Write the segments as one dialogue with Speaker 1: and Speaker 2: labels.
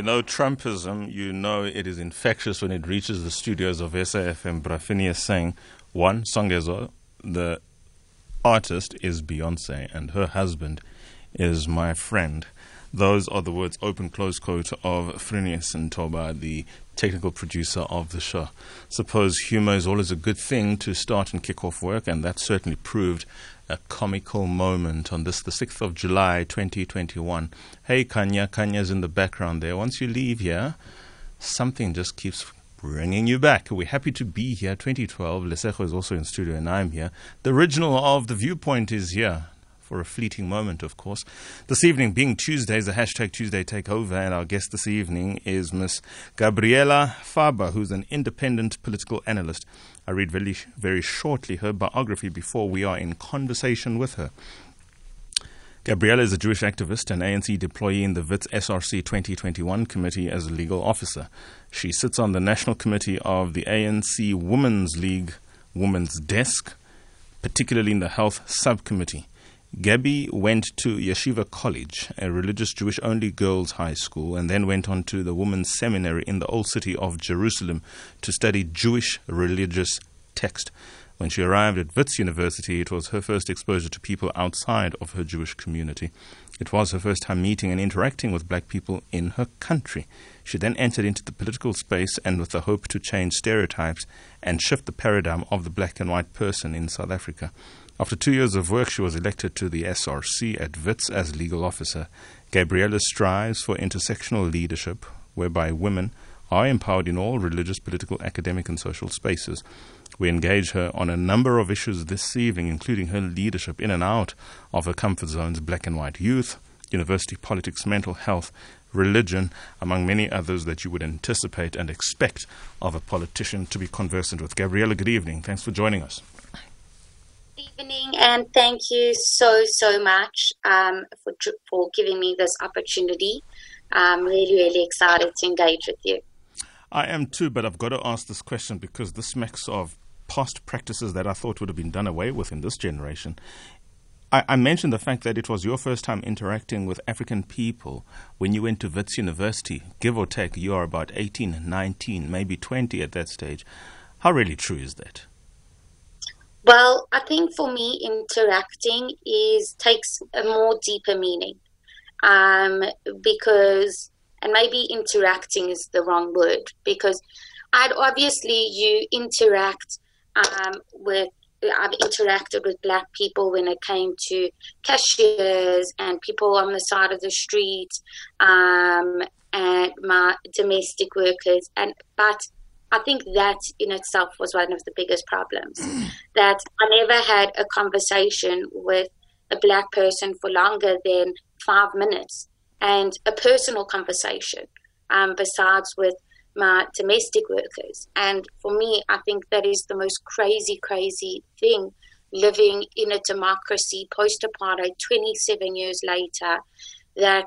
Speaker 1: You know Trumpism, you know it is infectious when it reaches the studios of SAFM. Brafinia saying, one, Songezo, the artist is Beyonce, and her husband is my friend. Those are the words, open close quote, of Frinius and Toba, the technical producer of the show. Suppose humor is always a good thing to start and kick off work, and that certainly proved a comical moment on this, the 6th of July, 2021. Hey, Kanya, Kanya's in the background there. Once you leave here, something just keeps bringing you back. We're happy to be here. 2012, Lesejo is also in studio, and I'm here. The original of The Viewpoint is here for a fleeting moment, of course. This evening, being Tuesday, is a hashtag Tuesday Takeover, and our guest this evening is Miss Gabriella Farber, who's an independent political analyst. I read very, very shortly her biography before we are in conversation with her. Gabriella is a Jewish activist and ANC deployee in the WITS SRC 2021 committee as a legal officer. She sits on the National Committee of the ANC Women's League Women's Desk, particularly in the Health Subcommittee. Gabby went to Yeshiva College, a religious Jewish only girls' high school, and then went on to the Women's Seminary in the Old City of Jerusalem to study Jewish religious text. When she arrived at Wits University, it was her first exposure to people outside of her Jewish community. It was her first time meeting and interacting with black people in her country. She then entered into the political space and with the hope to change stereotypes and shift the paradigm of the black and white person in South Africa. After two years of work, she was elected to the SRC at WITS as legal officer. Gabriella strives for intersectional leadership, whereby women are empowered in all religious, political, academic, and social spaces. We engage her on a number of issues this evening, including her leadership in and out of her comfort zones, black and white youth, university politics, mental health, religion, among many others that you would anticipate and expect of a politician to be conversant with. Gabriella, good evening. Thanks for joining us
Speaker 2: evening, and thank you so so much um, for for giving me this opportunity. I'm really really excited to engage with you.
Speaker 1: I am too, but I've got to ask this question because this smacks of past practices that I thought would have been done away with in this generation. I, I mentioned the fact that it was your first time interacting with African people when you went to Wits University. Give or take, you are about 18, 19, maybe 20 at that stage. How really true is that?
Speaker 2: Well, I think for me, interacting is takes a more deeper meaning, um, because and maybe interacting is the wrong word because I'd obviously you interact um, with I've interacted with black people when it came to cashiers and people on the side of the street um, and my domestic workers and but I think that in itself was one of the biggest problems. that I never had a conversation with a black person for longer than five minutes and a personal conversation, um, besides with my domestic workers. And for me, I think that is the most crazy, crazy thing living in a democracy post apartheid 27 years later that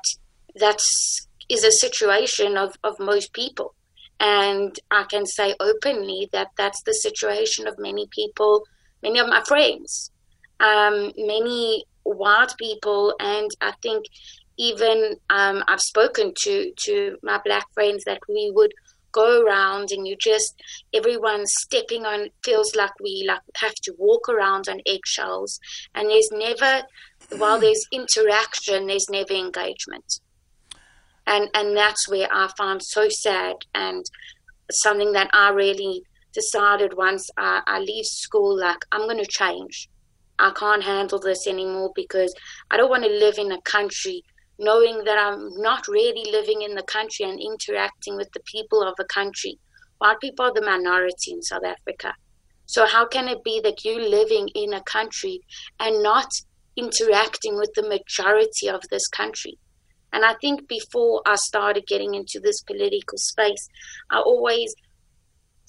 Speaker 2: that's is a situation of, of most people and I can say openly that that's the situation of many people, many of my friends, um, many white people, and I think even um, I've spoken to to my black friends that we would go around and you just everyone stepping on feels like we like have to walk around on eggshells. And there's never while there's interaction there's never engagement and and that's where I found so sad and something that I really decided once I, I leave school like I'm going to change. I can't handle this anymore because I don't want to live in a country knowing that I'm not really living in the country and interacting with the people of the country. White people are the minority in South Africa. So how can it be that you're living in a country and not interacting with the majority of this country? And I think before I started getting into this political space, I always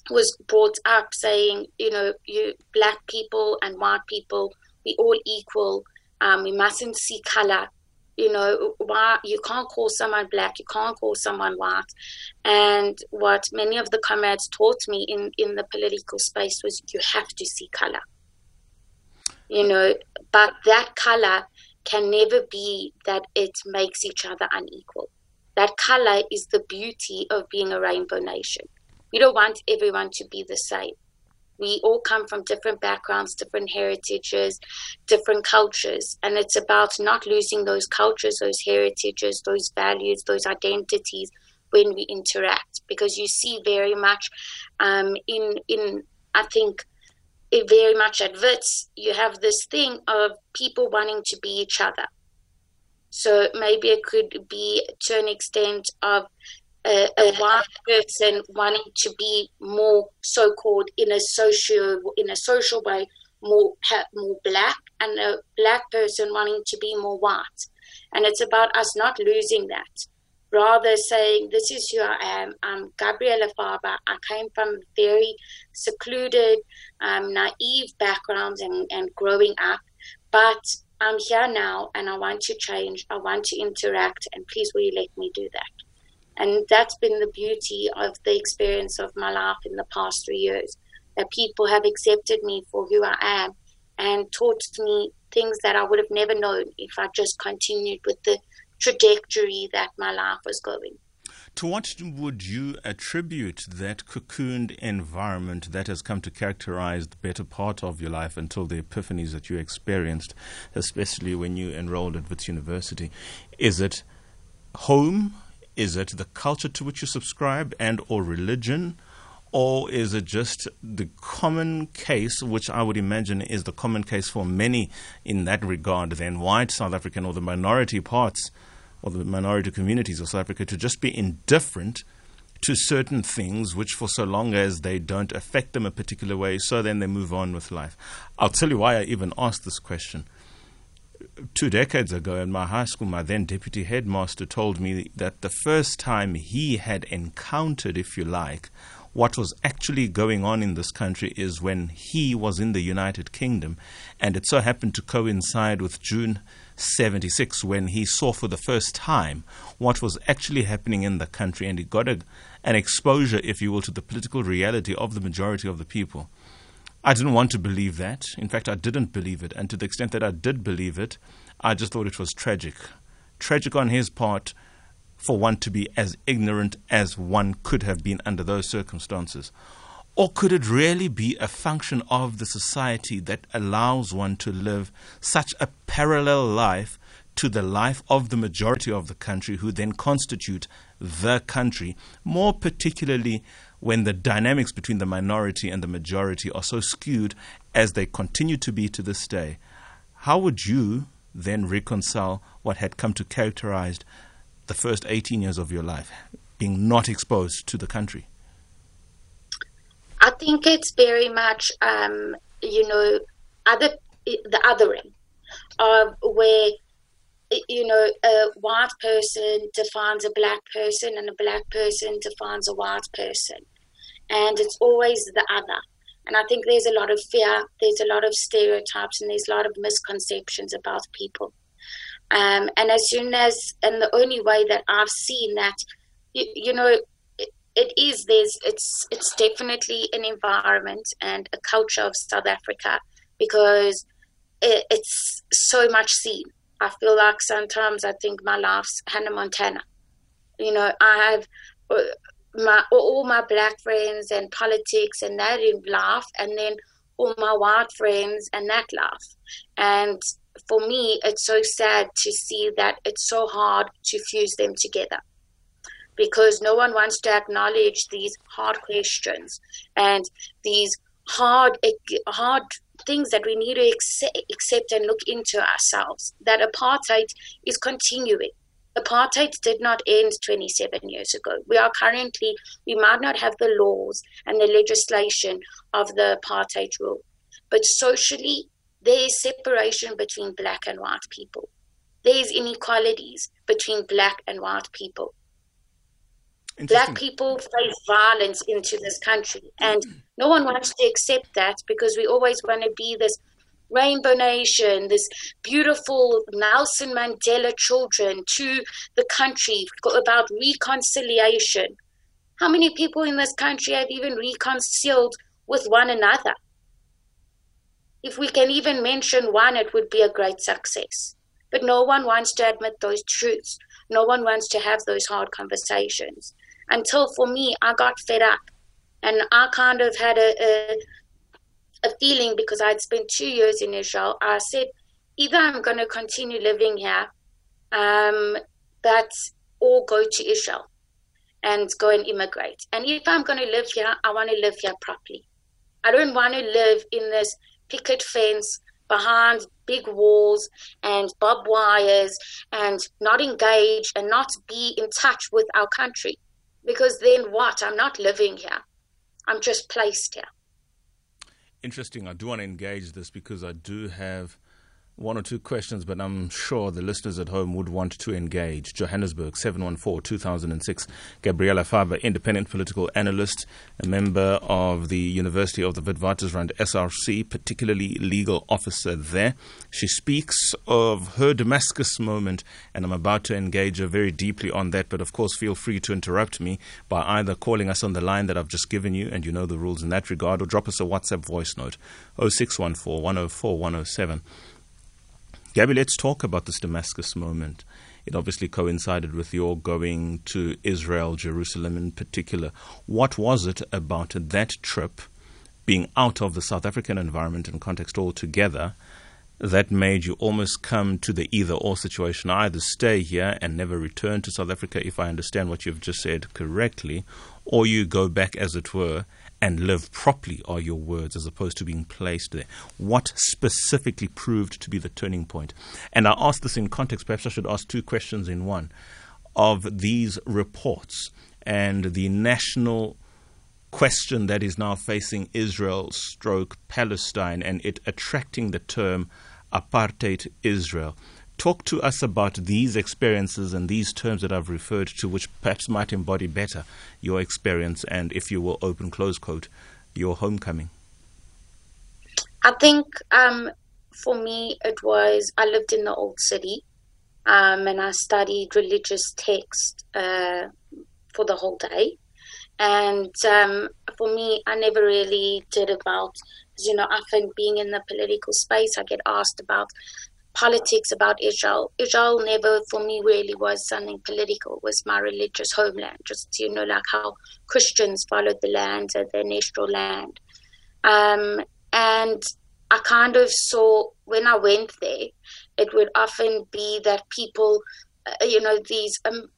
Speaker 2: was brought up saying, you know, you black people and white people, we all equal. Um, we mustn't see color. You know, why you can't call someone black, you can't call someone white. And what many of the comrades taught me in, in the political space was you have to see color. You know, but that color can never be that it makes each other unequal. that color is the beauty of being a rainbow nation. We don't want everyone to be the same. We all come from different backgrounds, different heritages, different cultures. And it's about not losing those cultures, those heritages, those values, those identities when we interact. Because you see very much um, in, in, I think, it very much at Wits, you have this thing of people wanting to be each other. So maybe it could be to an extent of a, a white person wanting to be more so-called in a social in a social way more more black, and a black person wanting to be more white. And it's about us not losing that. Rather saying, This is who I am. I'm Gabriella Farber. I came from very secluded, um, naive backgrounds and, and growing up. But I'm here now and I want to change. I want to interact. And please, will you let me do that? And that's been the beauty of the experience of my life in the past three years that people have accepted me for who I am and taught me things that I would have never known if I just continued with the trajectory that my life was going.
Speaker 1: To what would you attribute that cocooned environment that has come to characterize the better part of your life until the epiphanies that you experienced, especially when you enrolled at Wits University? Is it home? Is it the culture to which you subscribe and or religion? Or is it just the common case, which I would imagine is the common case for many in that regard, then white South African or the minority parts or the minority communities of South Africa to just be indifferent to certain things which for so long as they don't affect them a particular way, so then they move on with life. I'll tell you why I even asked this question two decades ago in my high school, my then deputy headmaster told me that the first time he had encountered, if you like, what was actually going on in this country is when he was in the United Kingdom, and it so happened to coincide with June 76 when he saw for the first time what was actually happening in the country, and he got a, an exposure, if you will, to the political reality of the majority of the people. I didn't want to believe that. In fact, I didn't believe it. And to the extent that I did believe it, I just thought it was tragic. Tragic on his part for one to be as ignorant as one could have been under those circumstances. Or could it really be a function of the society that allows one to live such a parallel life to the life of the majority of the country, who then constitute the country, more particularly when the dynamics between the minority and the majority are so skewed as they continue to be to this day, how would you then reconcile what had come to characterize the first 18 years of your life, being not exposed to the country?
Speaker 2: I think it's very much, um, you know, other the othering of where you know, a white person defines a black person and a black person defines a white person. And it's always the other. And I think there's a lot of fear, there's a lot of stereotypes, and there's a lot of misconceptions about people. Um, and as soon as, and the only way that I've seen that, you, you know, it, it is there's it's it's definitely an environment and a culture of South Africa because it, it's so much seen I feel like sometimes I think my life's Hannah Montana. You know, I have uh, my all my black friends and politics and that in life, and then all my white friends and that laugh, And for me, it's so sad to see that it's so hard to fuse them together because no one wants to acknowledge these hard questions and these hard hard things that we need to accept, accept and look into ourselves. That apartheid is continuing. Apartheid did not end 27 years ago. We are currently, we might not have the laws and the legislation of the apartheid rule, but socially, there is separation between black and white people. There is inequalities between black and white people. Black people face violence into this country, and no one wants to accept that because we always want to be this rainbow nation, this beautiful Nelson Mandela children to the country about reconciliation. How many people in this country have even reconciled with one another? If we can even mention one, it would be a great success. But no one wants to admit those truths. No one wants to have those hard conversations. Until for me, I got fed up. And I kind of had a, a, a feeling because I'd spent two years in Israel. I said, either I'm going to continue living here, um, or go to Israel and go and immigrate. And if I'm going to live here, I want to live here properly. I don't want to live in this picket fence behind big walls and barbed wires and not engage and not be in touch with our country. Because then what? I'm not living here. I'm just placed here.
Speaker 1: Interesting. I do want to engage this because I do have one or two questions, but I'm sure the listeners at home would want to engage. Johannesburg, 714 2006. Gabriella Farber, independent political analyst, a member of the University of the Witwatersrand SRC, particularly legal officer there. She speaks of her Damascus moment, and I'm about to engage her very deeply on that. But of course, feel free to interrupt me by either calling us on the line that I've just given you, and you know the rules in that regard, or drop us a WhatsApp voice note 0614 104 107. Gabby, let's talk about this Damascus moment. It obviously coincided with your going to Israel, Jerusalem in particular. What was it about that trip, being out of the South African environment and context altogether, that made you almost come to the either or situation? Either stay here and never return to South Africa, if I understand what you've just said correctly, or you go back, as it were, and live properly are your words as opposed to being placed there. What specifically proved to be the turning point? And I ask this in context, perhaps I should ask two questions in one of these reports and the national question that is now facing Israel stroke Palestine and it attracting the term apartheid Israel. Talk to us about these experiences and these terms that I've referred to, which perhaps might embody better your experience and, if you will, open close quote, your homecoming.
Speaker 2: I think um, for me, it was I lived in the old city um, and I studied religious text uh, for the whole day. And um, for me, I never really did about, you know, often being in the political space, I get asked about politics about Israel. Israel never, for me, really was something political. It was my religious homeland. Just you know, like how Christians followed the land and their natural land. Um, and I kind of saw when I went there, it would often be that people, uh, you know, these um,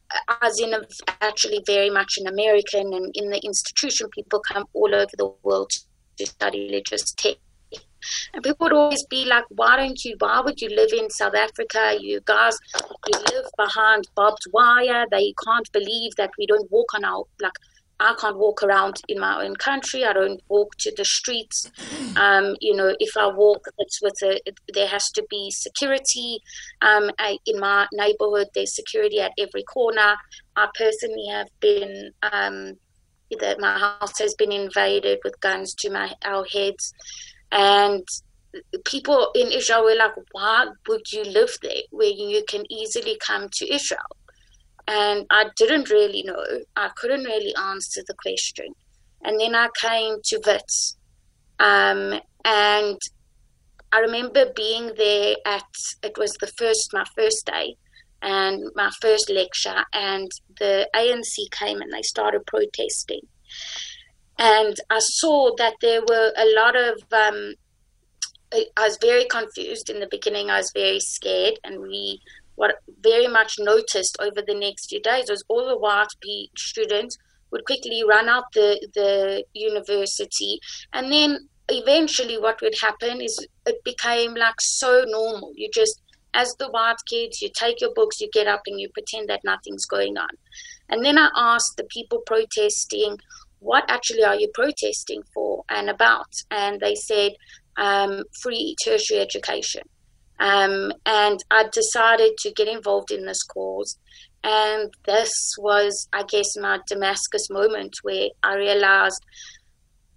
Speaker 2: as in a, actually very much an American and in the institution, people come all over the world to study religious text and people would always be like, why don't you, why would you live in South Africa? You guys, you live behind barbed wire. They can't believe that we don't walk on our, like, I can't walk around in my own country. I don't walk to the streets. Um, you know, if I walk, it's with a, it, there has to be security. Um, I, in my neighborhood, there's security at every corner. I personally have been, um, that my house has been invaded with guns to my our heads. And people in Israel were like, why would you live there where you can easily come to Israel? And I didn't really know. I couldn't really answer the question. And then I came to WITS. Um, and I remember being there at, it was the first, my first day and my first lecture. And the ANC came and they started protesting. And I saw that there were a lot of, um, I was very confused in the beginning. I was very scared. And we, what very much noticed over the next few days was all the white students would quickly run out the, the university. And then eventually what would happen is it became like so normal. You just, as the white kids, you take your books, you get up and you pretend that nothing's going on. And then I asked the people protesting, what actually are you protesting for and about? And they said, um, free tertiary education. Um, and I decided to get involved in this cause. And this was, I guess, my Damascus moment where I realized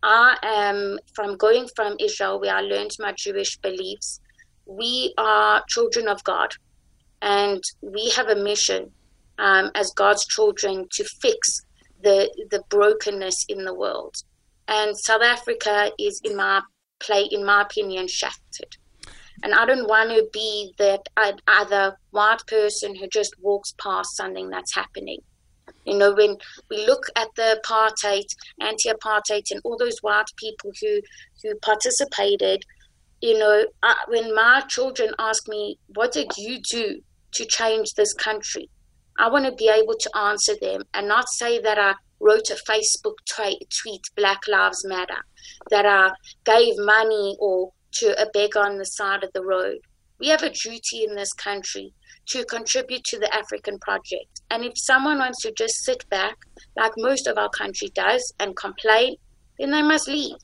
Speaker 2: I am from going from Israel, where I learned my Jewish beliefs. We are children of God, and we have a mission um, as God's children to fix the the brokenness in the world. And South Africa is, in my play, in my opinion, shattered. And I don't want to be that other white person who just walks past something that's happening. You know, when we look at the apartheid, anti-apartheid, and all those white people who who participated, you know, I, when my children ask me, "What did you do to change this country?" I want to be able to answer them and not say that I wrote a Facebook tweet, Black Lives Matter, that I gave money or to a beggar on the side of the road. We have a duty in this country to contribute to the African project. And if someone wants to just sit back, like most of our country does, and complain, then they must leave.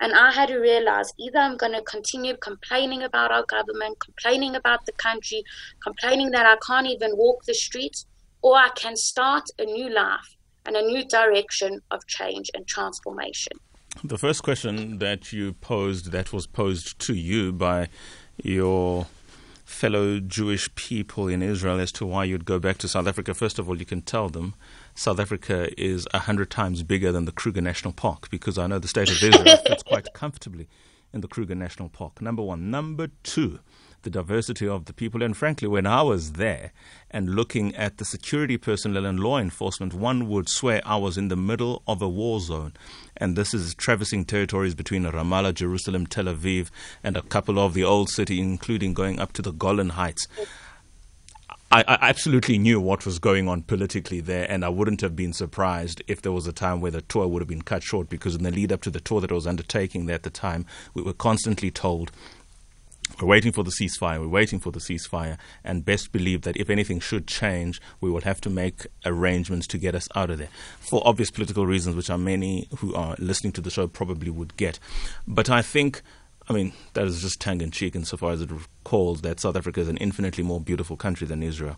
Speaker 2: And I had to realize either I'm going to continue complaining about our government, complaining about the country, complaining that I can't even walk the streets, or I can start a new life and a new direction of change and transformation.
Speaker 1: The first question that you posed, that was posed to you by your fellow Jewish people in Israel as to why you'd go back to South Africa. First of all, you can tell them South Africa is a hundred times bigger than the Kruger National Park because I know the state of Israel fits quite comfortably in the Kruger National Park. Number one. Number two, the diversity of the people. And frankly, when I was there and looking at the security personnel and law enforcement, one would swear I was in the middle of a war zone. And this is traversing territories between Ramallah, Jerusalem, Tel Aviv, and a couple of the old city, including going up to the Golan Heights. I, I, absolutely knew what was going on politically there, and I wouldn't have been surprised if there was a time where the tour would have been cut short because in the lead up to the tour that I was undertaking there at the time, we were constantly told we're waiting for the ceasefire. We're waiting for the ceasefire, and best believe that if anything should change, we will have to make arrangements to get us out of there for obvious political reasons, which are many who are listening to the show probably would get. But I think, I mean, that is just tongue in cheek insofar as it recalls that South Africa is an infinitely more beautiful country than Israel.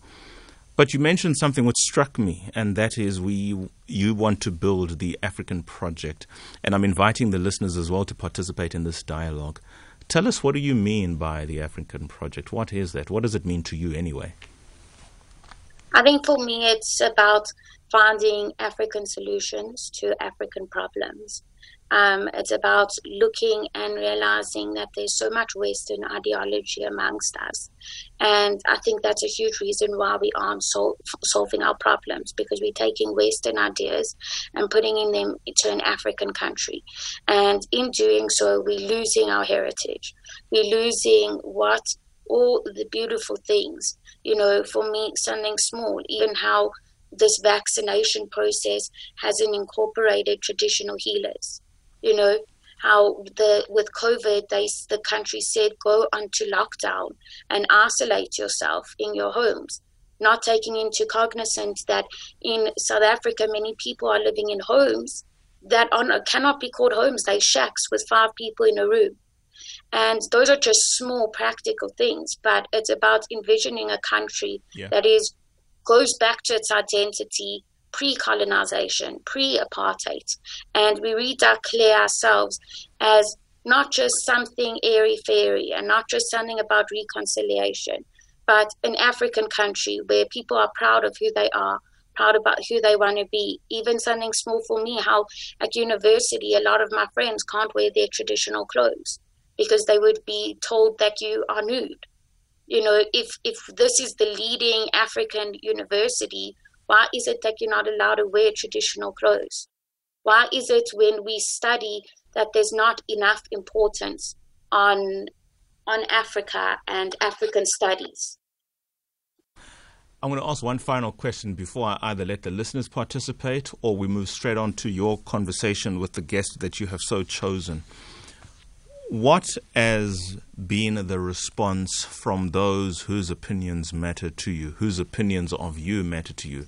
Speaker 1: But you mentioned something which struck me, and that is we you want to build the African project, and I'm inviting the listeners as well to participate in this dialogue. Tell us what do you mean by the African project? What is that? What does it mean to you anyway?
Speaker 2: I think for me, it's about finding African solutions to African problems. Um, it's about looking and realizing that there's so much Western ideology amongst us. And I think that's a huge reason why we aren't sol- solving our problems because we're taking Western ideas and putting in them into an African country. And in doing so, we're losing our heritage. We're losing what all the beautiful things. You know, for me, something small, even how this vaccination process hasn't incorporated traditional healers you know how the with COVID, they the country said go onto lockdown and isolate yourself in your homes, not taking into cognizance that in South Africa many people are living in homes that are, cannot be called homes. They shacks with five people in a room. And those are just small practical things, but it's about envisioning a country yeah. that is goes back to its identity pre colonization, pre apartheid. And we redeclare ourselves as not just something airy fairy and not just something about reconciliation, but an African country where people are proud of who they are, proud about who they want to be. Even something small for me, how at university, a lot of my friends can't wear their traditional clothes because they would be told that you are nude. You know, if, if this is the leading African university, why is it that you're not allowed to wear traditional clothes? Why is it when we study that there's not enough importance on on Africa and African studies?
Speaker 1: I'm going to ask one final question before I either let the listeners participate or we move straight on to your conversation with the guest that you have so chosen. What has been the response from those whose opinions matter to you, whose opinions of you matter to you?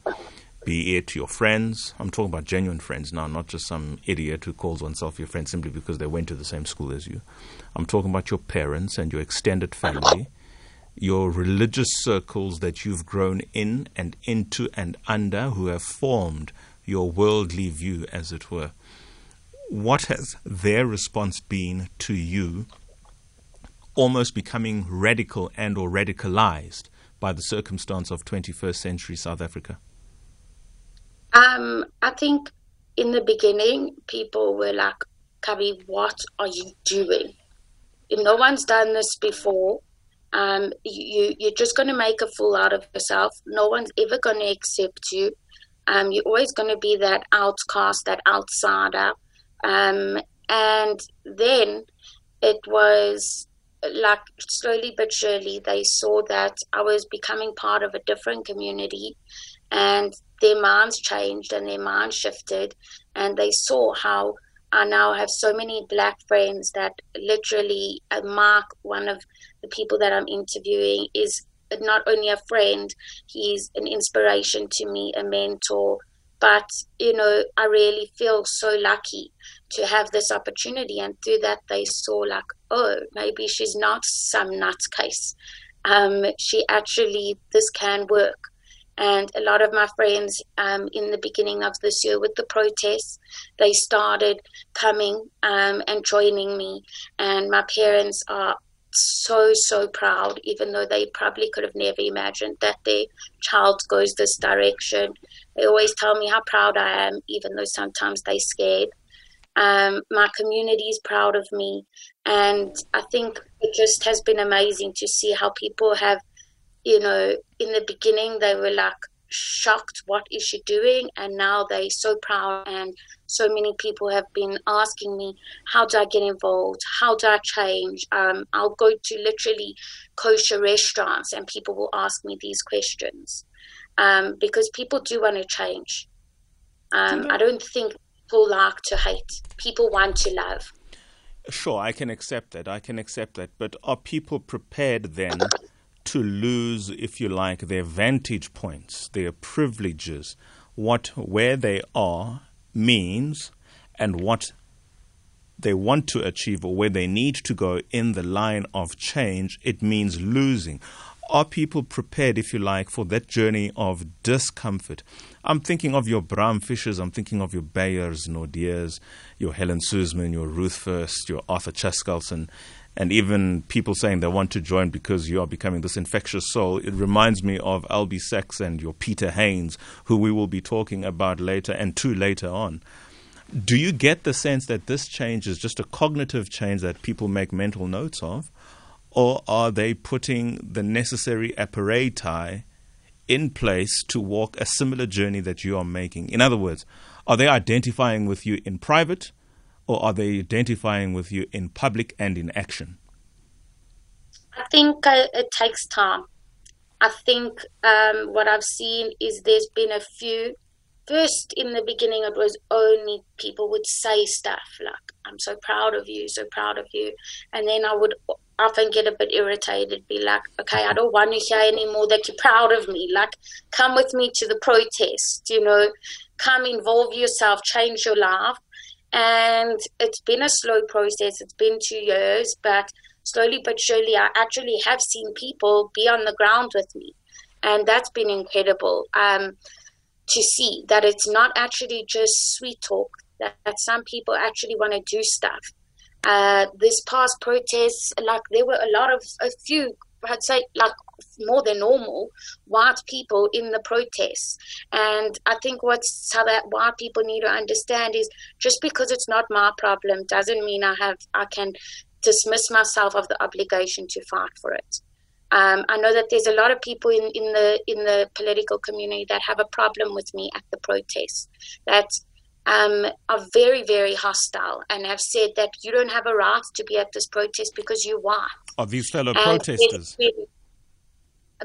Speaker 1: Be it your friends, I'm talking about genuine friends now, not just some idiot who calls oneself your friend simply because they went to the same school as you. I'm talking about your parents and your extended family, your religious circles that you've grown in and into and under, who have formed your worldly view, as it were what has their response been to you almost becoming radical and or radicalized by the circumstance of 21st century South Africa?
Speaker 2: Um, I think in the beginning, people were like, Gabby, what are you doing? If no one's done this before, um, you, you're just going to make a fool out of yourself. No one's ever going to accept you. Um, you're always going to be that outcast, that outsider. Um, and then it was like slowly but surely they saw that I was becoming part of a different community and their minds changed and their minds shifted and they saw how I now have so many black friends that literally uh, Mark, one of the people that I'm interviewing, is not only a friend, he's an inspiration to me, a mentor. But, you know, I really feel so lucky to have this opportunity. And through that, they saw, like, oh, maybe she's not some nutcase. Um, she actually, this can work. And a lot of my friends um, in the beginning of this year with the protests, they started coming um, and joining me. And my parents are so, so proud, even though they probably could have never imagined that their child goes this direction. They always tell me how proud I am, even though sometimes they're scared. Um, my community is proud of me. And I think it just has been amazing to see how people have you know, in the beginning they were like shocked, what is she doing? And now they're so proud. And so many people have been asking me, how do I get involved? How do I change? Um, I'll go to literally kosher restaurants and people will ask me these questions um, because people do want to change. Um, I don't think people like to hate, people want to love.
Speaker 1: Sure, I can accept that. I can accept that. But are people prepared then to lose, if you like, their vantage points, their privileges, what where they are means, and what they want to achieve or where they need to go in the line of change, it means losing. Are people prepared, if you like, for that journey of discomfort? I'm thinking of your Bram Fishers, I'm thinking of your Beyers Naudés, your Helen Suzman, your Ruth First, your Arthur Chaskalson and even people saying they want to join because you are becoming this infectious soul. It reminds me of Albie Sachs and your Peter Hains, who we will be talking about later and two later on. Do you get the sense that this change is just a cognitive change that people make mental notes of? Or are they putting the necessary apparatus in place to walk a similar journey that you are making? In other words, are they identifying with you in private or are they identifying with you in public and in action?
Speaker 2: I think uh, it takes time. I think um, what I've seen is there's been a few. First, in the beginning, it was only people would say stuff like, I'm so proud of you, so proud of you. And then I would often get a bit irritated, be like, okay, I don't want to hear anymore that you're proud of me. Like, come with me to the protest, you know, come involve yourself, change your life. And it's been a slow process. It's been two years, but slowly but surely, I actually have seen people be on the ground with me. And that's been incredible um, to see that it's not actually just sweet talk, that, that some people actually want to do stuff. Uh, this past protest, like there were a lot of, a few, I'd say like more than normal white people in the protests. And I think what that white people need to understand is just because it's not my problem doesn't mean I have I can dismiss myself of the obligation to fight for it. Um, I know that there's a lot of people in, in the in the political community that have a problem with me at the protests that um, are very very hostile and have said that you don't have a right to be at this protest because you're white.
Speaker 1: Are these fellow and protesters?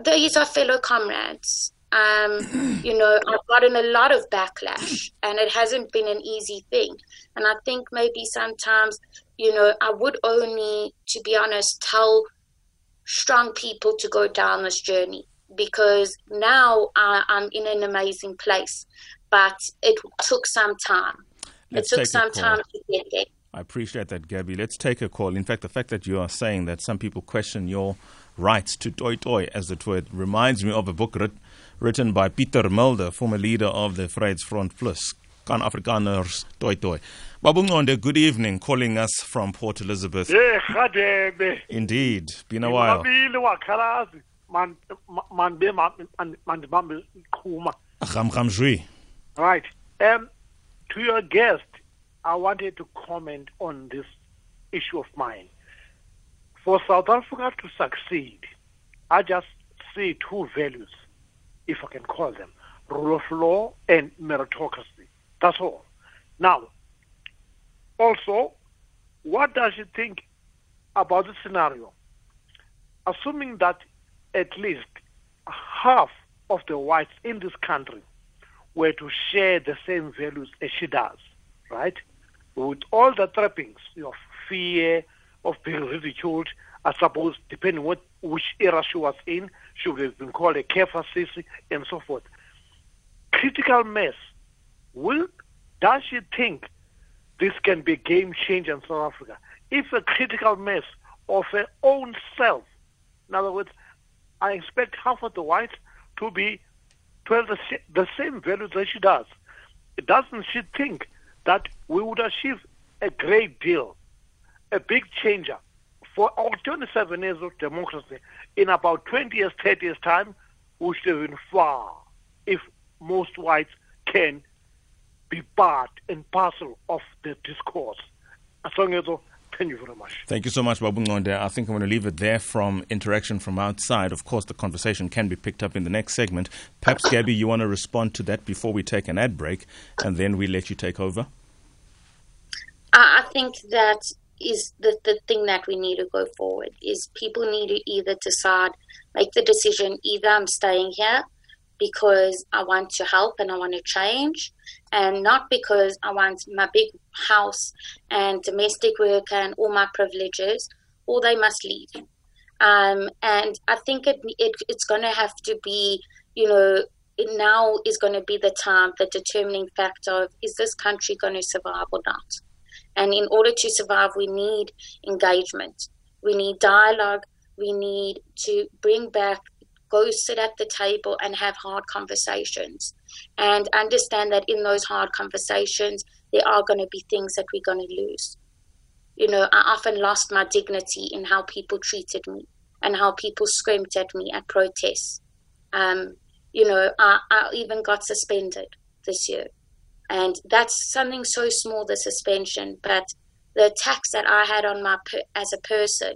Speaker 2: These are fellow comrades. Um, you know, I've gotten a lot of backlash, and it hasn't been an easy thing. And I think maybe sometimes, you know, I would only, to be honest, tell strong people to go down this journey because now I, am in an amazing place. But it took some time. Let's it took some time to get there.
Speaker 1: I appreciate that, Gabby. Let's take a call. In fact, the fact that you are saying that some people question your rights to toy toy, as it were, reminds me of a book writ- written by Peter Mulder, former leader of the Vryheidsfront Plus, Kan Afrikaners Toy Toy. Babungonde, good evening, calling us from Port Elizabeth. Indeed, been a while.
Speaker 3: Right. Um, to your guest, I wanted to comment on this issue of mine. For South Africa to succeed, I just see two values, if I can call them, rule of law and meritocracy. That's all. Now, also, what does she think about the scenario? Assuming that at least half of the whites in this country were to share the same values as she does, right? With all the trappings of fear, of being ridiculed, I suppose, depending what which era she was in, she would have been called a kafir sissy and so forth. Critical mass. Will does she think this can be a game changer in South Africa? If a critical mass of her own self, in other words, I expect half of the whites to be to have the, the same values that she does. Doesn't she think that we would achieve a great deal, a big changer for our 27 years of democracy in about 20 years, 30 years' time, we should have been far if most whites can be part and parcel of the discourse. Asongezo, Thank you very much.
Speaker 1: Thank you so much, Babu Ngonde. I think I'm going to leave it there from interaction from outside. Of course, the conversation can be picked up in the next segment. Perhaps, Gabby, you want to respond to that before we take an ad break, and then we let you take over?
Speaker 2: I think that is the, the thing that we need to go forward is people need to either decide, make the decision, either I'm staying here because I want to help and I want to change, and not because I want my big house and domestic work and all my privileges, or they must leave. Um, and I think it, it it's going to have to be, you know, now is going to be the time, the determining factor of is this country going to survive or not. And in order to survive, we need engagement, we need dialogue, we need to bring back go sit at the table and have hard conversations. And understand that in those hard conversations there are going to be things that we're going to lose. You know i often lost my dignity in how people treated me and how people screamed at me at protests. Um, you know I, I even got suspended this year and that's something so small the suspension but the attacks that i had on my as a person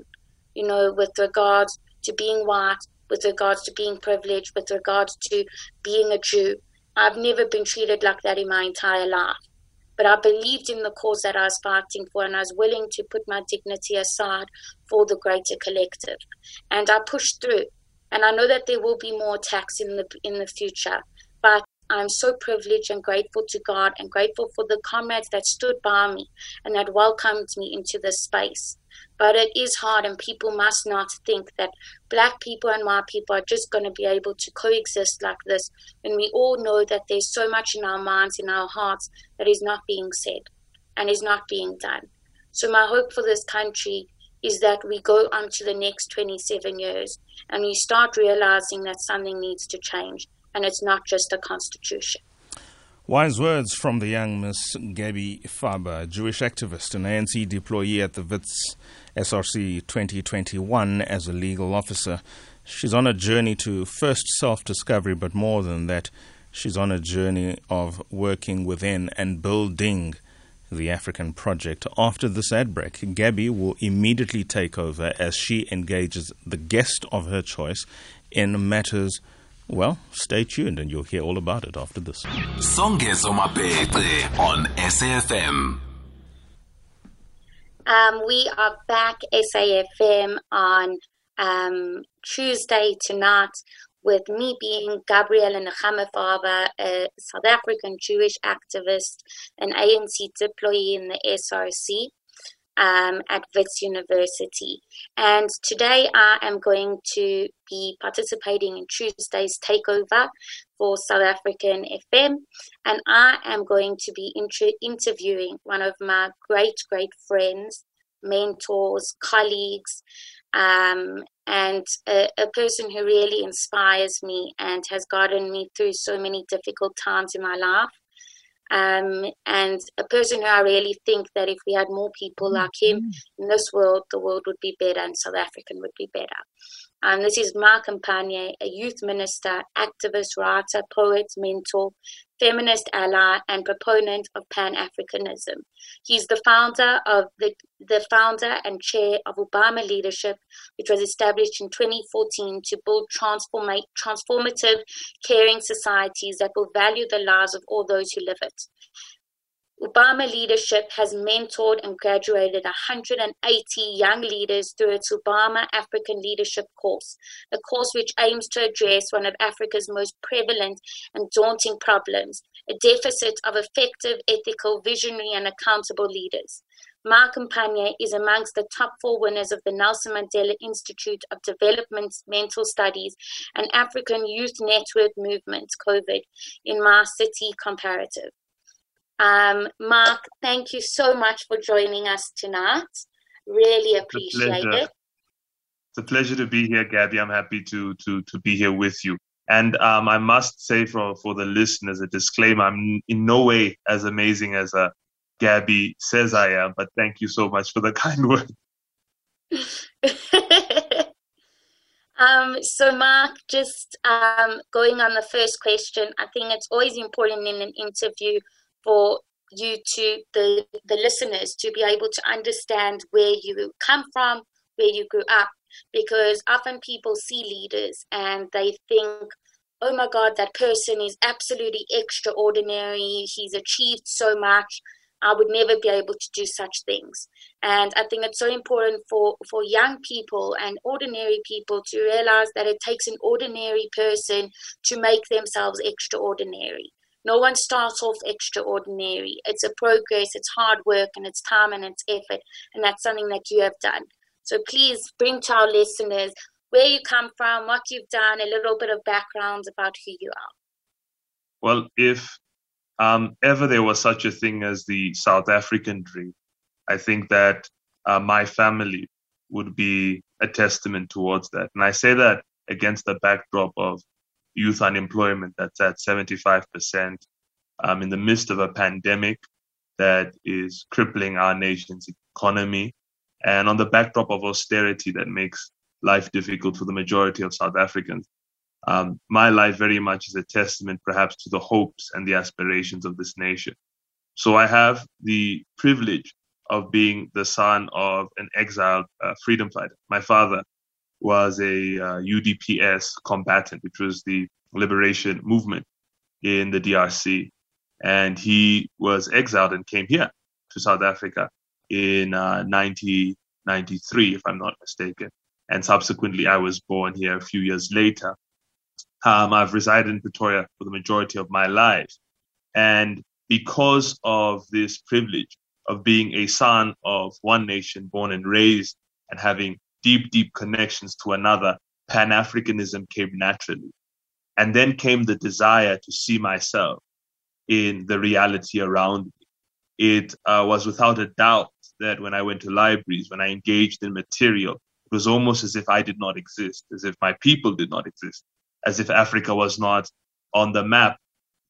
Speaker 2: you know with regards to being white with regards to being privileged, with regards to being a Jew. I've never been treated like that in my entire life. But I believed in the cause that I was fighting for, and I was willing to put my dignity aside for the greater collective. And I pushed through. And I know that there will be more attacks in the in the future, I'm so privileged and grateful to God and grateful for the comrades that stood by me and that welcomed me into this space. But it is hard, and people must not think that black people and white people are just going to be able to coexist like this when we all know that there's so much in our minds, in our hearts, that is not being said and is not being done. So, my hope for this country is that we go on to the next 27 years and we start realizing that something needs to change and it's not just a constitution.
Speaker 1: Wise words from the young Miss Gabby Farber, Jewish activist and ANC deployee at the WITS SRC 2021 as a legal officer. She's on a journey to first self discovery, but more than that, she's on a journey of working within and building the African project. After this ad break, Gabby will immediately take over as she engages the guest of her choice in matters well, stay tuned and you'll hear all about it after this.
Speaker 4: Songezo Mapete on SAFM.
Speaker 2: Um, we are back SAFM on um, Tuesday tonight with me being Gabriella Nechama Farber, a South African Jewish activist, an ANC deployee in the SRC um, at Wits University. And today I am going to be participating in Tuesday's takeover for South African FM. And I am going to be inter- interviewing one of my great, great friends, mentors, colleagues, um, and a, a, person who really inspires me and has gotten me through so many difficult times in my life. Um, and a person who I really think that if we had more people like him mm-hmm. in this world, the world would be better and South African would be better. And this is Mark Mpanya, a youth minister, activist, writer, poet, mentor, feminist ally, and proponent of Pan Africanism. He's the founder of the, the founder and chair of Obama Leadership, which was established in 2014 to build transformative, caring societies that will value the lives of all those who live it. Ubuma Leadership has mentored and graduated 180 young leaders through its Ubuma African Leadership course, a course which aims to address one of Africa's most prevalent and daunting problems a deficit of effective, ethical, visionary, and accountable leaders. Mark Mpanya is amongst the top four winners of the Nelson Mandela Institute of Developmental Studies and African Youth Network Movement, COVID, in my city comparative. Um, Mark, thank you so much for joining us tonight. Really appreciate it.
Speaker 5: It's a pleasure to be here, Gabby. I'm happy to to to be here with you. And um, I must say for for the listeners, a disclaimer: I'm in no way as amazing as uh, Gabby says I am. But thank you so much for the kind word.
Speaker 2: um, so, Mark, just um, going on the first question, I think it's always important in an interview for you to the the listeners to be able to understand where you come from, where you grew up, because often people see leaders and they think, oh my God, that person is absolutely extraordinary. He's achieved so much. I would never be able to do such things. And I think it's so important for, for young people and ordinary people to realize that it takes an ordinary person to make themselves extraordinary. No one starts off extraordinary. It's a progress, it's hard work, and it's time and it's effort. And that's something that you have done. So please bring to our listeners where you come from, what you've done, a little bit of background about who you are.
Speaker 5: Well, if um, ever there was such a thing as the South African dream, I think that uh, my family would be a testament towards that. And I say that against the backdrop of youth unemployment that's at 75% um, in the midst of a pandemic that is crippling our nation's economy and on the backdrop of austerity that makes life difficult for the majority of South Africans. Um, my life very much is a testament perhaps to the hopes and the aspirations of this nation. So I have the privilege of being the son of an exiled uh, freedom fighter. My father was a uh, UDPS combatant, which was the liberation movement in the DRC. And he was exiled and came here to South Africa in uh, 1993, if I'm not mistaken. And subsequently, I was born here a few years later. Um, I've resided in Pretoria for the majority of my life. And because of this privilege of being a son of one nation, born and raised, and having deep, deep connections to another, Pan Africanism came naturally. And then came the desire to see myself in the reality around me. It uh, was without a doubt that when I went to libraries, when I engaged in material, it was almost as if I did not exist, as if my people did not exist, as if Africa was not on the map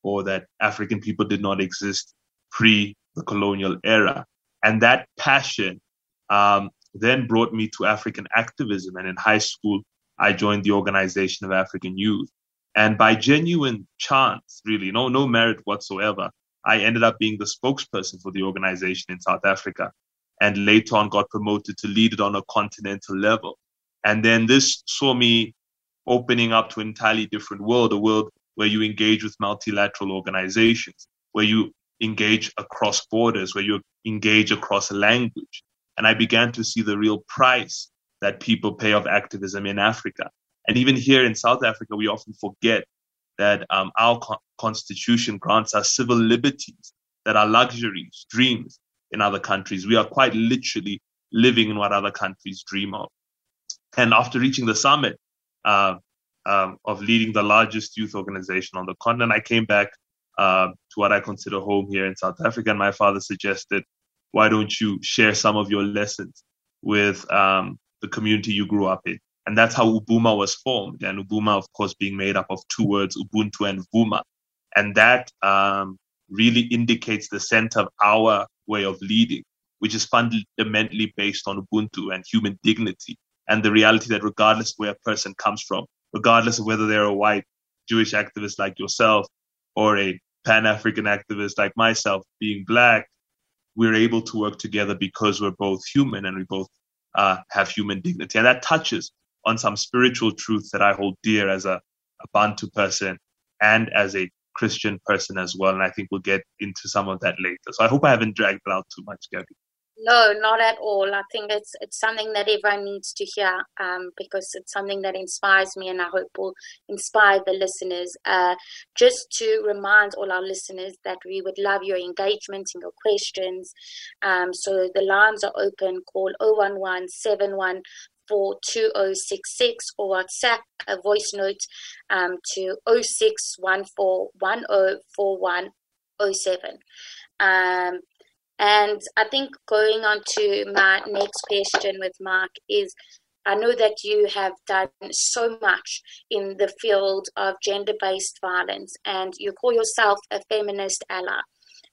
Speaker 5: or that African people did not exist pre the colonial era. And that passion um, then brought me to African activism. And in high school, I joined the Organization of African Youth. And by genuine chance, really, no, no merit whatsoever, I ended up being the spokesperson for the organization in South Africa. And later on got promoted to lead it on a continental level. And then this saw me opening up to an entirely different world, a world where you engage with multilateral organizations, where you engage across borders, where you engage across language, and I began to see the real price that people pay of activism in Africa. And even here in South Africa, we often forget that um, our co- constitution grants us civil liberties that are luxuries, dreams in other countries. We are quite literally living in what other countries dream of. And after reaching the summit uh, um, of leading the largest youth organization on the continent, I came back uh, to what I consider home here in South Africa. And my father suggested why don't you share some of your lessons with um, the community you grew up in? And that's how Ubuma was formed. And Ubuma, of course, being made up of two words, Ubuntu and Vuma. And that um, really indicates the center of our way of leading, which is fundamentally based on Ubuntu and human dignity and the reality that regardless where a person comes from, regardless of whether they're a white Jewish activist like yourself or a Pan African activist like myself, being black, we're able to work together because we're both human and we both uh, have human dignity. And that touches on some spiritual truths that I hold dear as a, a Bantu person and as a Christian person as well. And I think we'll get into some of that later. So I hope I haven't dragged it out too much, Gabby.
Speaker 2: No, not at all. I think it's it's something that everyone needs to hear um, because it's something that inspires me, and I hope will inspire the listeners. Uh, just to remind all our listeners that we would love your engagement and your questions. Um, so the lines are open. Call 011 for 2066 or WhatsApp a voice note um, to 0614104107. Um, and I think going on to my next question with Mark is I know that you have done so much in the field of gender based violence and you call yourself a feminist ally.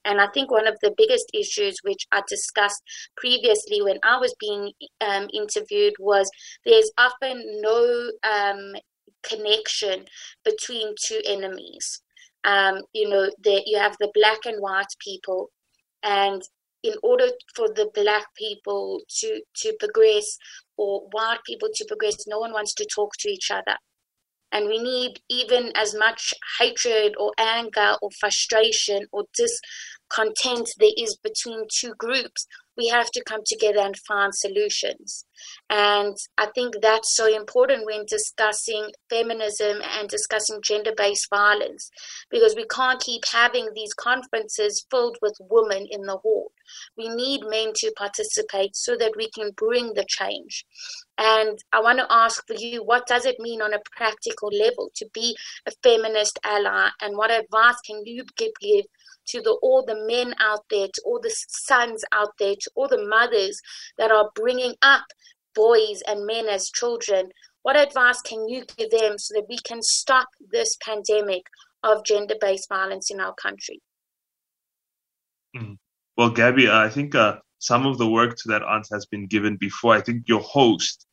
Speaker 2: And I think one of the biggest issues, which I discussed previously when I was being um, interviewed, was there's often no um, connection between two enemies. Um, you know, the, you have the black and white people, and in order for the black people to to progress or white people to progress no one wants to talk to each other. And we need even as much hatred or anger or frustration or discontent there is between two groups we have to come together and find solutions. And I think that's so important when discussing feminism and discussing gender based violence because we can't keep having these conferences filled with women in the hall. We need men to participate so that we can bring the change. And I want to ask for you what does it mean on a practical level to be a feminist ally and what advice can you give, to the, all the men out there, to all the sons out there, to all the mothers that are bringing up boys and men as children. What advice can you give them so that we can stop this pandemic of gender based violence in our country?
Speaker 5: Mm. Well, Gabby, I think uh, some of the work to that answer has been given before. I think your host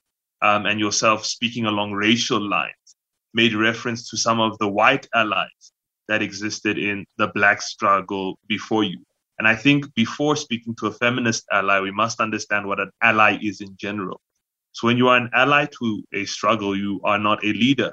Speaker 5: um, and yourself speaking along racial lines made reference to some of the white allies that existed in the black struggle before you. And I think before speaking to a feminist ally, we must understand what an ally is in general. So when you are an ally to a struggle, you are not a leader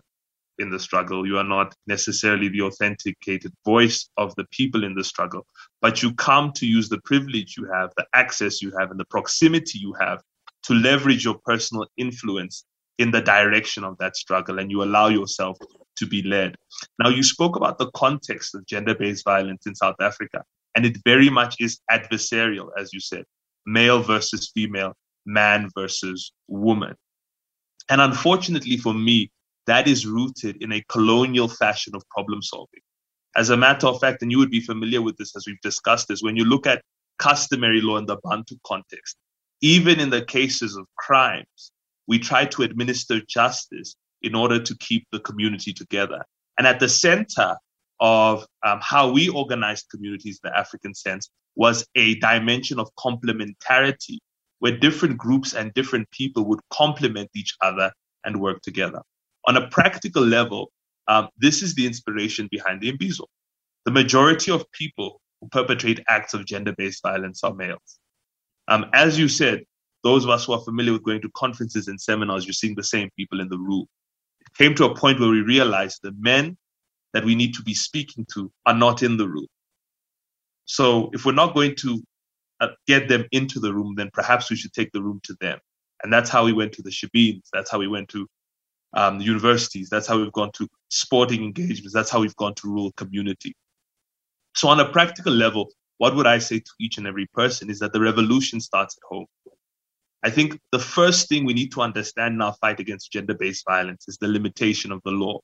Speaker 5: in the struggle. You are not necessarily the authenticated voice of the people in the struggle, but you come to use the privilege you have, the access you have, and the proximity you have to leverage your personal influence in the direction of that struggle and you allow yourself to be led. Now, you spoke about the context of gender based violence in South Africa, and it very much is adversarial, as you said male versus female, man versus woman. And unfortunately for me, that is rooted in a colonial fashion of problem solving. As a matter of fact, and you would be familiar with this as we've discussed this, when you look at customary law in the Bantu context, even in the cases of crimes, we try to administer justice in order to keep the community together. And at the center of um, how we organized communities in the African sense was a dimension of complementarity, where different groups and different people would complement each other and work together. On a practical level, um, this is the inspiration behind the Imbizo. The majority of people who perpetrate acts of gender based violence are males. Um, as you said, those of us who are familiar with going to conferences and seminars, you're seeing the same people in the room came to a point where we realized the men that we need to be speaking to are not in the room. So if we're not going to uh, get them into the room, then perhaps we should take the room to them. And that's how we went to the Shebeens. That's how we went to um, universities. That's how we've gone to sporting engagements. That's how we've gone to rural community. So on a practical level, what would I say to each and every person is that the revolution starts at home. I think the first thing we need to understand in our fight against gender based violence is the limitation of the law.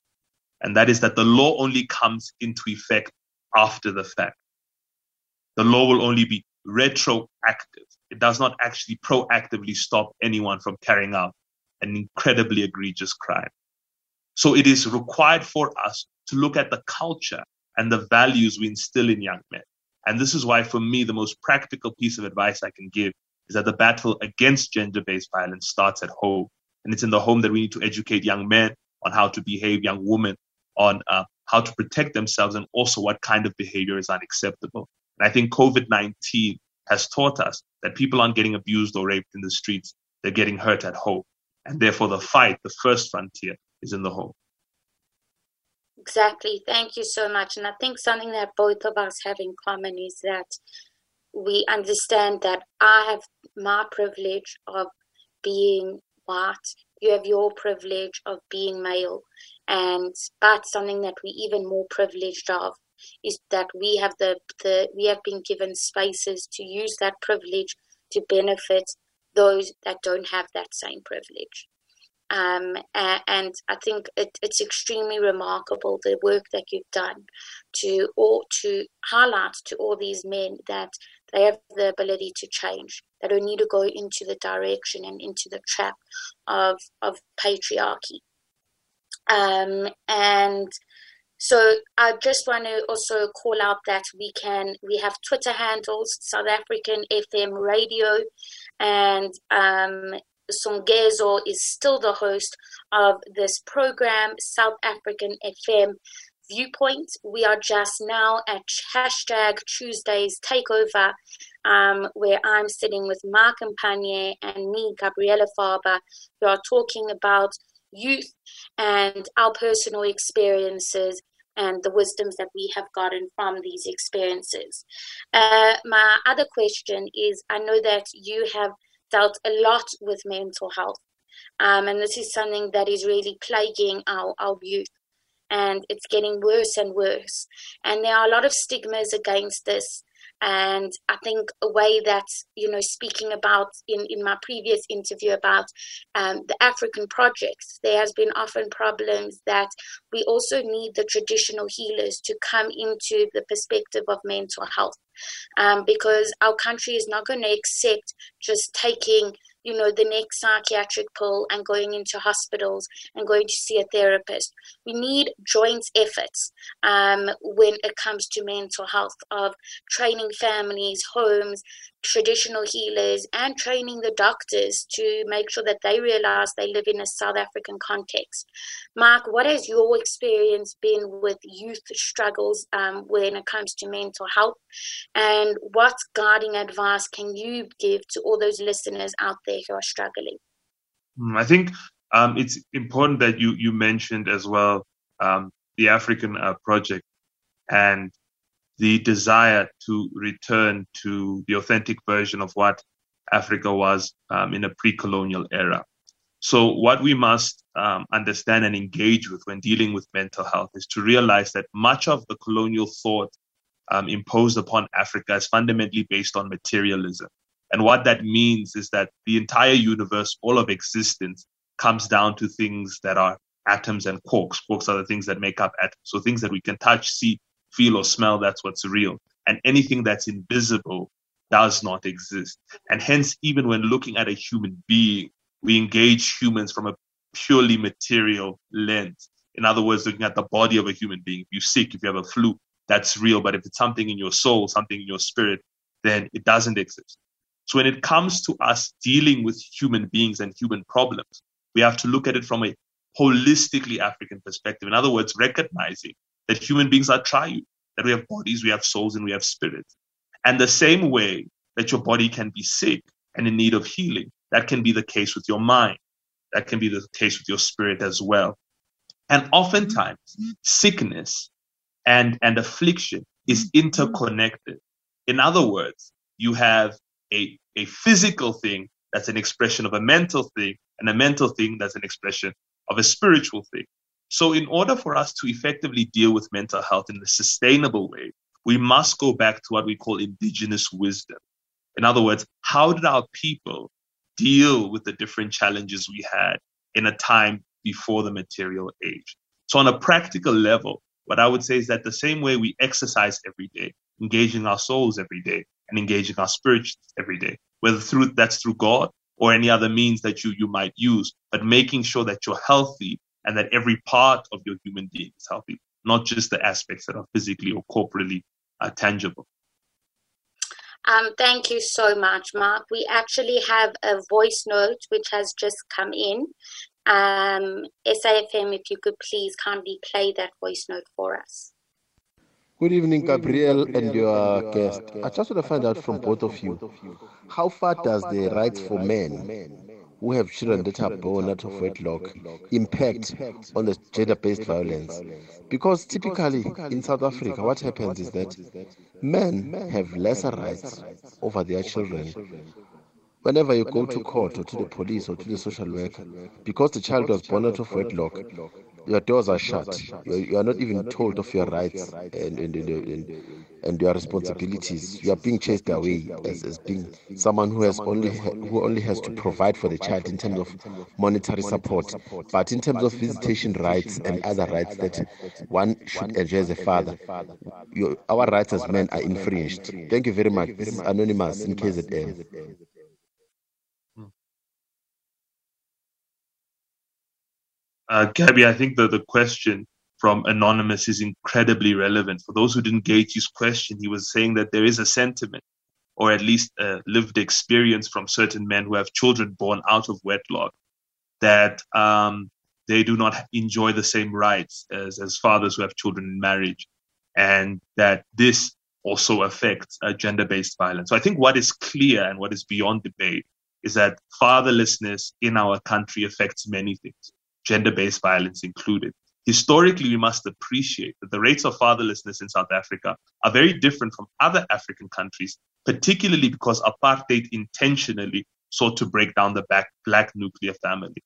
Speaker 5: And that is that the law only comes into effect after the fact. The law will only be retroactive. It does not actually proactively stop anyone from carrying out an incredibly egregious crime. So it is required for us to look at the culture and the values we instill in young men. And this is why, for me, the most practical piece of advice I can give is that the battle against gender based violence starts at home. And it's in the home that we need to educate young men on how to behave, young women on uh, how to protect themselves, and also what kind of behavior is unacceptable. And I think COVID 19 has taught us that people aren't getting abused or raped in the streets, they're getting hurt at home. And therefore, the fight, the first frontier, is in the home.
Speaker 2: Exactly. Thank you so much. And I think something that both of us have in common is that we understand that I have my privilege of being white, you have your privilege of being male, and but something that we're even more privileged of is that we have the, the we have been given spaces to use that privilege to benefit those that don't have that same privilege. Um, and I think it, it's extremely remarkable the work that you've done to or to highlight to all these men that they have the ability to change. They don't need to go into the direction and into the trap of of patriarchy. Um, and so I just want to also call out that we can we have Twitter handles South African FM Radio, and um, Songezo is still the host of this program, South African FM Viewpoint. We are just now at hashtag Tuesdays Takeover, um, where I'm sitting with Mark Mpanya and me, Gabriella Farber, who are talking about youth and our personal experiences and the wisdoms that we have gotten from these experiences. Uh, my other question is I know that you have dealt a lot with mental health, um, and this is something that is really plaguing our, our youth. And it's getting worse and worse. And there are a lot of stigmas against this and I think a way that, you know, speaking about in, in my previous interview about um, the African projects, there has been often problems that we also need the traditional healers to come into the perspective of mental health. Um, because our country is not going to accept just taking you know, the next psychiatric pill and going into hospitals and going to see a therapist. We need joint efforts um, when it comes to mental health of training families, homes, traditional healers and training the doctors to make sure that they realize they live in a South African context. Mark, what has your experience been with youth struggles um, when it comes to mental health? And what guiding advice can you give to all those listeners out who are struggling?
Speaker 5: Hmm, I think um, it's important that you, you mentioned as well um, the African uh, project and the desire to return to the authentic version of what Africa was um, in a pre colonial era. So, what we must um, understand and engage with when dealing with mental health is to realize that much of the colonial thought um, imposed upon Africa is fundamentally based on materialism. And what that means is that the entire universe, all of existence, comes down to things that are atoms and quarks. Quarks are the things that make up atoms. So, things that we can touch, see, feel or smell, that's what's real. And anything that's invisible does not exist. And hence, even when looking at a human being, we engage humans from a purely material lens. In other words, looking at the body of a human being. If you're sick, if you have a flu, that's real. But if it's something in your soul, something in your spirit, then it doesn't exist. So when it comes to us dealing with human beings and human problems, we have to look at it from a holistically African perspective. In other words, recognizing that human beings are triune, that we have bodies, we have souls, and we have spirits. And the same way that your body can be sick and in need of healing, that can be the case with your mind. That can be the case with your spirit as well. And oftentimes, sickness and, and affliction is mm-hmm. interconnected. In other words, you have a, a physical thing that's an expression of a mental thing, and a mental thing that's an expression of a spiritual thing. So, in order for us to effectively deal with mental health in a sustainable way, we must go back to what we call indigenous wisdom. In other words, how did our people deal with the different challenges we had in a time before the material age? So, on a practical level, what I would say is that the same way we exercise every day, engaging our souls every day, and engaging our spirits every day, whether through that's through God or any other means that you, you might use, but making sure that you're healthy and that every part of your human being is healthy, not just the aspects that are physically or corporally uh, tangible.
Speaker 2: Um, thank you so much, Mark. We actually have a voice note which has just come in. Um, SAFM, if you could please kindly play that voice note for us.
Speaker 6: Good evening, Gabriel, and your guest. I just want to find out from both of you how far does the rights for men who have children that are born out of wedlock impact on the gender based violence? Because typically in South Africa, what happens is that men have lesser rights over their children. whenever you go to court or to the police or to the social worker, because the child was born out of wedlock, your doors are shut. You are not even told of your rights and, and, and, and, your responsibilities. You are being chased away as, as being someone who has only who only has to provide for the child in terms of monetary support, but in terms of visitation rights and other rights that one should enjoy as a father, your, our rights as men are infringed. Thank you very much. This is anonymous in KZN.
Speaker 5: Uh, Gabby, I think that the question from Anonymous is incredibly relevant. For those who didn't gauge his question, he was saying that there is a sentiment, or at least a lived experience from certain men who have children born out of wedlock, that um, they do not enjoy the same rights as, as fathers who have children in marriage, and that this also affects uh, gender based violence. So I think what is clear and what is beyond debate is that fatherlessness in our country affects many things gender based violence included. Historically, we must appreciate that the rates of fatherlessness in South Africa are very different from other African countries, particularly because apartheid intentionally sought to break down the back, black nuclear family.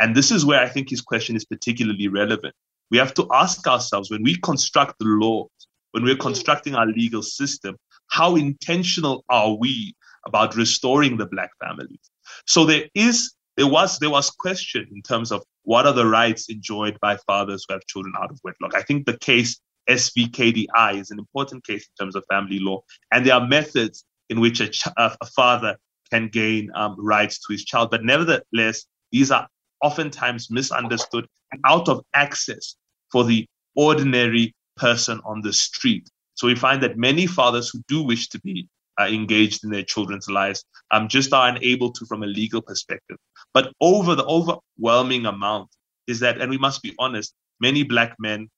Speaker 5: And this is where I think his question is particularly relevant. We have to ask ourselves when we construct the laws, when we're constructing our legal system, how intentional are we about restoring the black families? So there is there was there was question in terms of what are the rights enjoyed by fathers who have children out of wedlock. I think the case SVKDI is an important case in terms of family law, and there are methods in which a, ch- a father can gain um, rights to his child. But nevertheless, these are oftentimes misunderstood and out of access for the ordinary person on the street. So we find that many fathers who do wish to be uh, engaged in their children's lives um, just are unable to from a legal perspective. But over the overwhelming amount is that, and we must be honest, many black men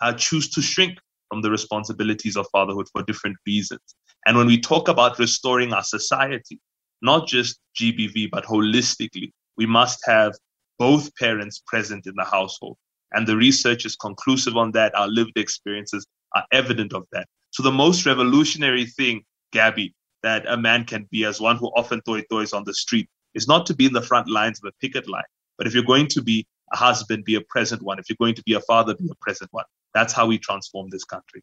Speaker 5: uh, choose to shrink from the responsibilities of fatherhood for different reasons. And when we talk about restoring our society, not just GBV, but holistically, we must have both parents present in the household. And the research is conclusive on that. Our lived experiences are evident of that. So the most revolutionary thing Gabby that a man can be as one who often toy toys on the street is not to be in the front lines of a picket line. But if you're going to be a husband, be a present one. If you're going to be a father, be a present one. That's how we transform this country.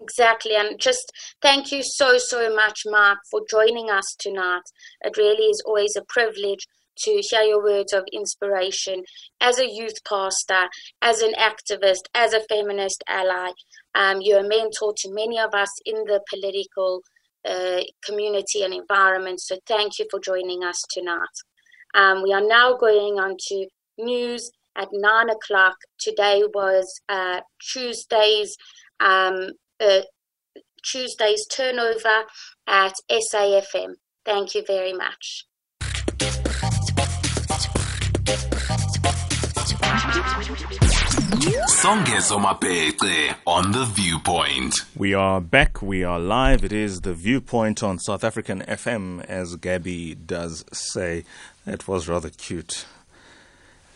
Speaker 2: Exactly. And just thank you so, so much, Mark, for joining us tonight. It really is always a privilege to share your words of inspiration as a youth pastor, as an activist, as a feminist ally. Um, you're a mentor to many of us in the political uh, community and environment. So thank you for joining us tonight. Um, we are now going on to news at nine o'clock. Today was uh, Tuesday's um, uh, Tuesday's turnover at SAFM. Thank you very much.
Speaker 4: On The Viewpoint.
Speaker 1: We are back. We are live. It is The Viewpoint on South African FM, as Gabby does say. It was rather cute.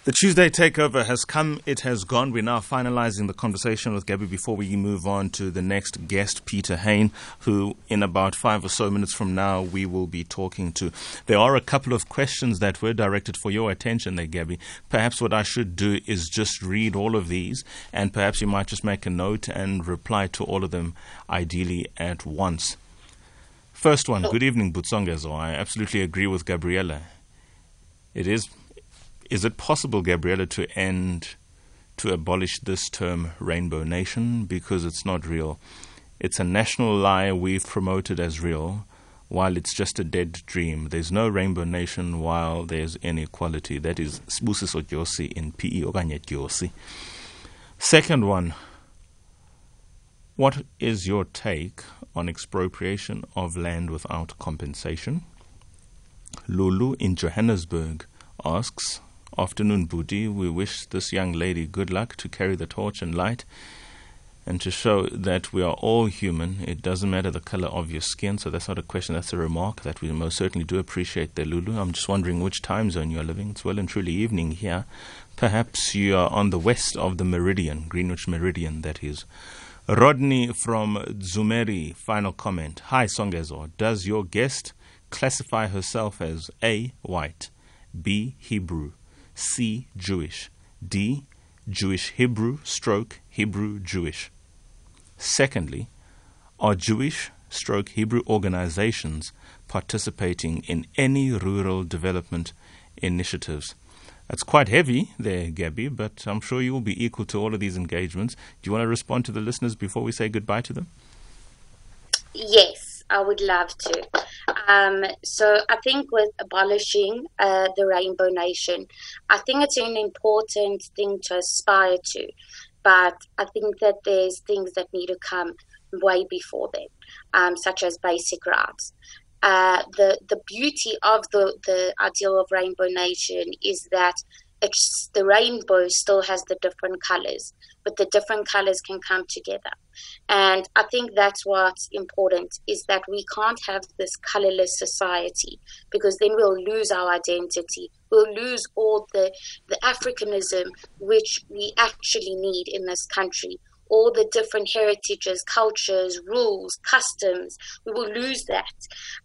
Speaker 1: The Tuesday takeover has come, it has gone. We're now finalizing the conversation with Gabby before we move on to the next guest, Peter Hain, who in about five or so minutes from now we will be talking to. There are a couple of questions that were directed for your attention there, Gabby. Perhaps what I should do is just read all of these, and perhaps you might just make a note and reply to all of them, ideally at once. First one, oh. good evening, Butsongezo. I absolutely agree with Gabriella. It is is it possible, Gabriella, to end, to abolish this term rainbow nation because it's not real? It's a national lie we've promoted as real while it's just a dead dream. There's no rainbow nation while there's inequality. That is Sbusiso Josi in PE Oganye. Second one. What is your take on expropriation of land without compensation? Lulu in Johannesburg asks, Afternoon, Booty. We wish this young lady good luck to carry the torch and light and to show that we are all human. It doesn't matter the color of your skin. So that's not a question, that's a remark that we most certainly do appreciate there, Lulu. I'm just wondering which time zone you're living. It's well and truly evening here. Perhaps you are on the west of the meridian, Greenwich Meridian, that is. Rodney from Zumeri, final comment. Hi, Songezo. Does your guest classify herself as A, white, B, Hebrew, C, Jewish, D, Jewish Hebrew stroke Hebrew Jewish? Secondly, are Jewish stroke Hebrew organizations participating in any rural development initiatives? That's quite heavy there, Gabby, but I'm sure you will be equal to all of these engagements. Do you want to respond to the listeners before we say goodbye to them?
Speaker 2: Yes, I would love to. Um, so I think with abolishing uh, the Rainbow Nation, I think it's an important thing to aspire to, but I think that there's things that need to come way before then, um, such as basic rights. Uh, the the beauty of the the ideal of Rainbow Nation is that it's the rainbow still has the different colors, but the different colors can come together. And I think that's what's important is that we can't have this colorless society because then we'll lose our identity. We'll lose all the, the Africanism which we actually need in this country all the different heritages, cultures, rules, customs. We will lose that.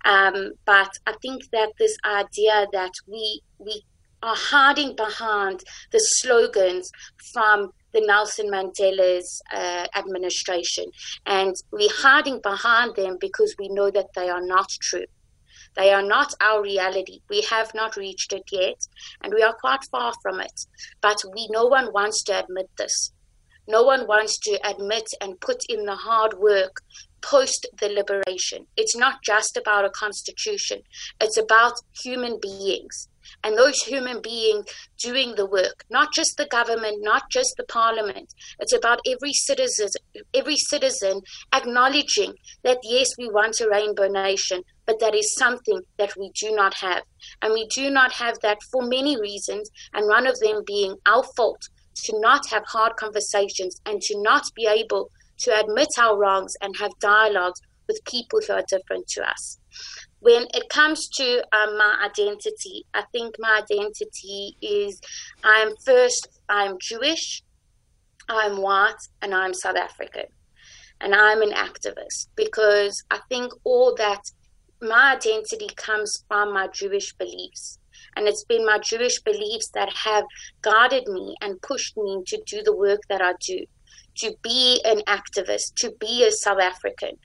Speaker 2: Um, but I think that this idea that we we are hiding behind the slogans from the Nelson Mandela's uh, administration, and we're hiding behind them because we know that they are not true. They are not our reality. We have not reached it yet, and we are quite far from it. But we, no one wants to admit this. No one wants to admit and put in the hard work post the liberation. It's not just about a constitution, it's about human beings and those human beings doing the work, not just the government, not just the parliament. It's about every citizen, every citizen acknowledging that yes, we want a rainbow nation, but that is something that we do not have. And we do not have that for many reasons, and one of them being our fault to not have hard conversations and to not be able to admit our wrongs and have dialogues with people who are different to us. When it comes to um, my identity, I think my identity is I'm first, I'm Jewish, I'm white, and I'm South African. And I'm an activist because I think all that my identity comes from my Jewish beliefs. And it's been my Jewish beliefs that have guided me and pushed me to do the work that I do, to be an activist, to be a South African.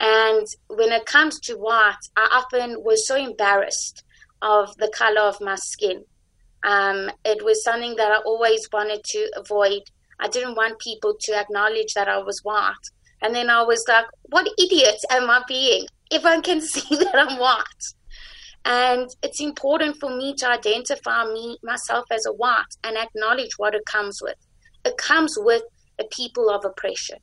Speaker 2: And when it comes to white, I often was so embarrassed of the color of my skin. Um, it was something that I always wanted to avoid. I didn't want people to acknowledge that I was white. And then I was like, what idiot am I being? Everyone can see that I'm white. And it's important for me to identify me myself as a white and acknowledge what it comes with. It comes with a people of oppression.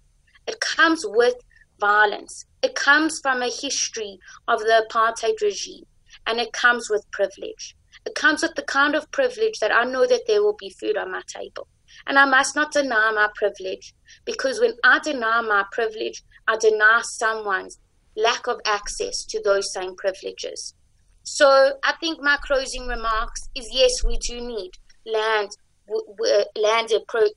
Speaker 2: It comes with violence. It comes from a history of the apartheid regime and it comes with privilege. It comes with the kind of privilege that I know that there will be food on my table. And I must not deny my privilege because when I deny my privilege, I deny someone's lack of access to those same privileges. So I think my closing remarks is yes, we do need land, w- w- land, appro-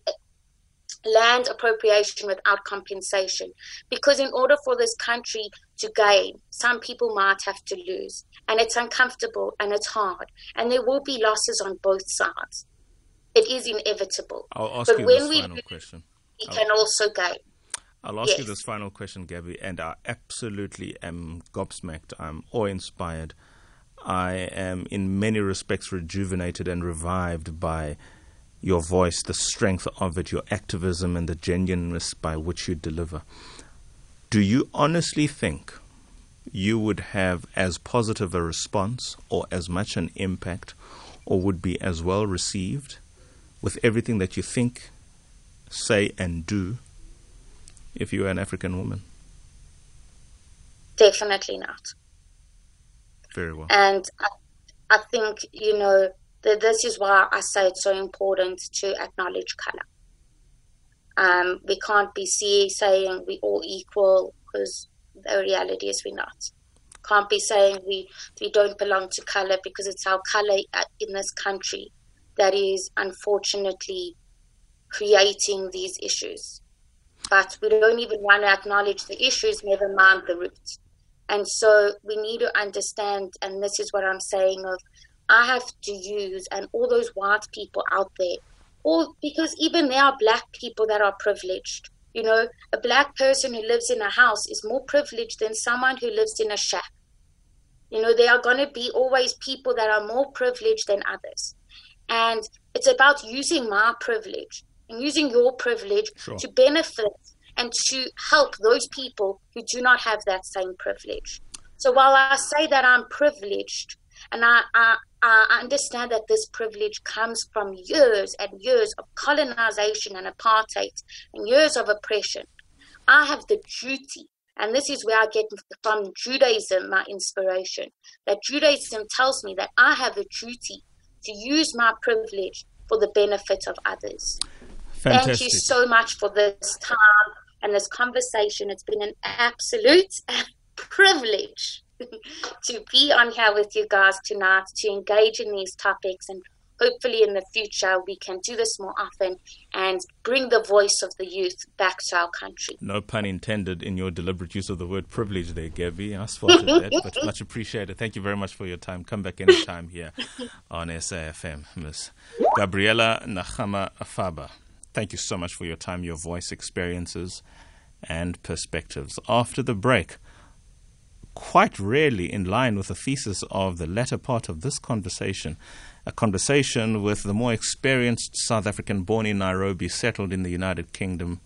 Speaker 2: land appropriation without compensation, because in order for this country to gain, some people might have to lose, and it's uncomfortable and it's hard, and there will be losses on both sides. It is inevitable.
Speaker 1: I'll ask
Speaker 2: but
Speaker 1: you
Speaker 2: when
Speaker 1: this
Speaker 2: we
Speaker 1: final
Speaker 2: do,
Speaker 1: question.
Speaker 2: we
Speaker 1: I'll-
Speaker 2: can also gain.
Speaker 1: I'll ask you this final question, Gabby, and I absolutely am gobsmacked. I'm awe inspired. I am, in many respects, rejuvenated and revived by your voice, the strength of it, your activism, and the genuineness by which you deliver. Do you honestly think you would have as positive a response or as much an impact or would be as well received with everything that you think, say, and do if you were an African woman?
Speaker 2: Definitely not.
Speaker 1: Very well.
Speaker 2: And I, I think, you know, this is why I say it's so important to acknowledge color. Um, we can't be see, saying we all equal because the reality is we're not. Can't be saying we we don't belong to color because it's our color uh, in this country that is unfortunately creating these issues. But we don't even want to acknowledge the issues, never mind the roots. And so we need to understand, and this is what I'm saying of I have to use and all those white people out there, or because even there are black people that are privileged. You know, a black person who lives in a house is more privileged than someone who lives in a shack. You know, there are going to be always people that are more privileged than others. And it's about using my privilege and using your privilege sure. to benefit and to help those people who do not have that same privilege. So while I say that I'm privileged, and I, I, I understand that this privilege comes from years and years of colonization and apartheid and years of oppression, I have the duty and this is where I get from Judaism my inspiration. That Judaism tells me that I have a duty to use my privilege for the benefit of others. Fantastic. Thank you so much for this time and this conversation. It's been an absolute privilege to be on here with you guys tonight to engage in these topics and hopefully in the future we can do this more often and bring the voice of the youth back to our country.
Speaker 1: No pun intended in your deliberate use of the word privilege there, Gabby. I spotted that, but much appreciated. Thank you very much for your time. Come back anytime here on SAFM, Miss Gabriella Nechama Farber. Thank you so much for your time, your voice, experiences, and perspectives. After the break, quite rarely in line with the thesis of the latter part of this conversation, a conversation with the more experienced South African born in Nairobi, settled in the United Kingdom,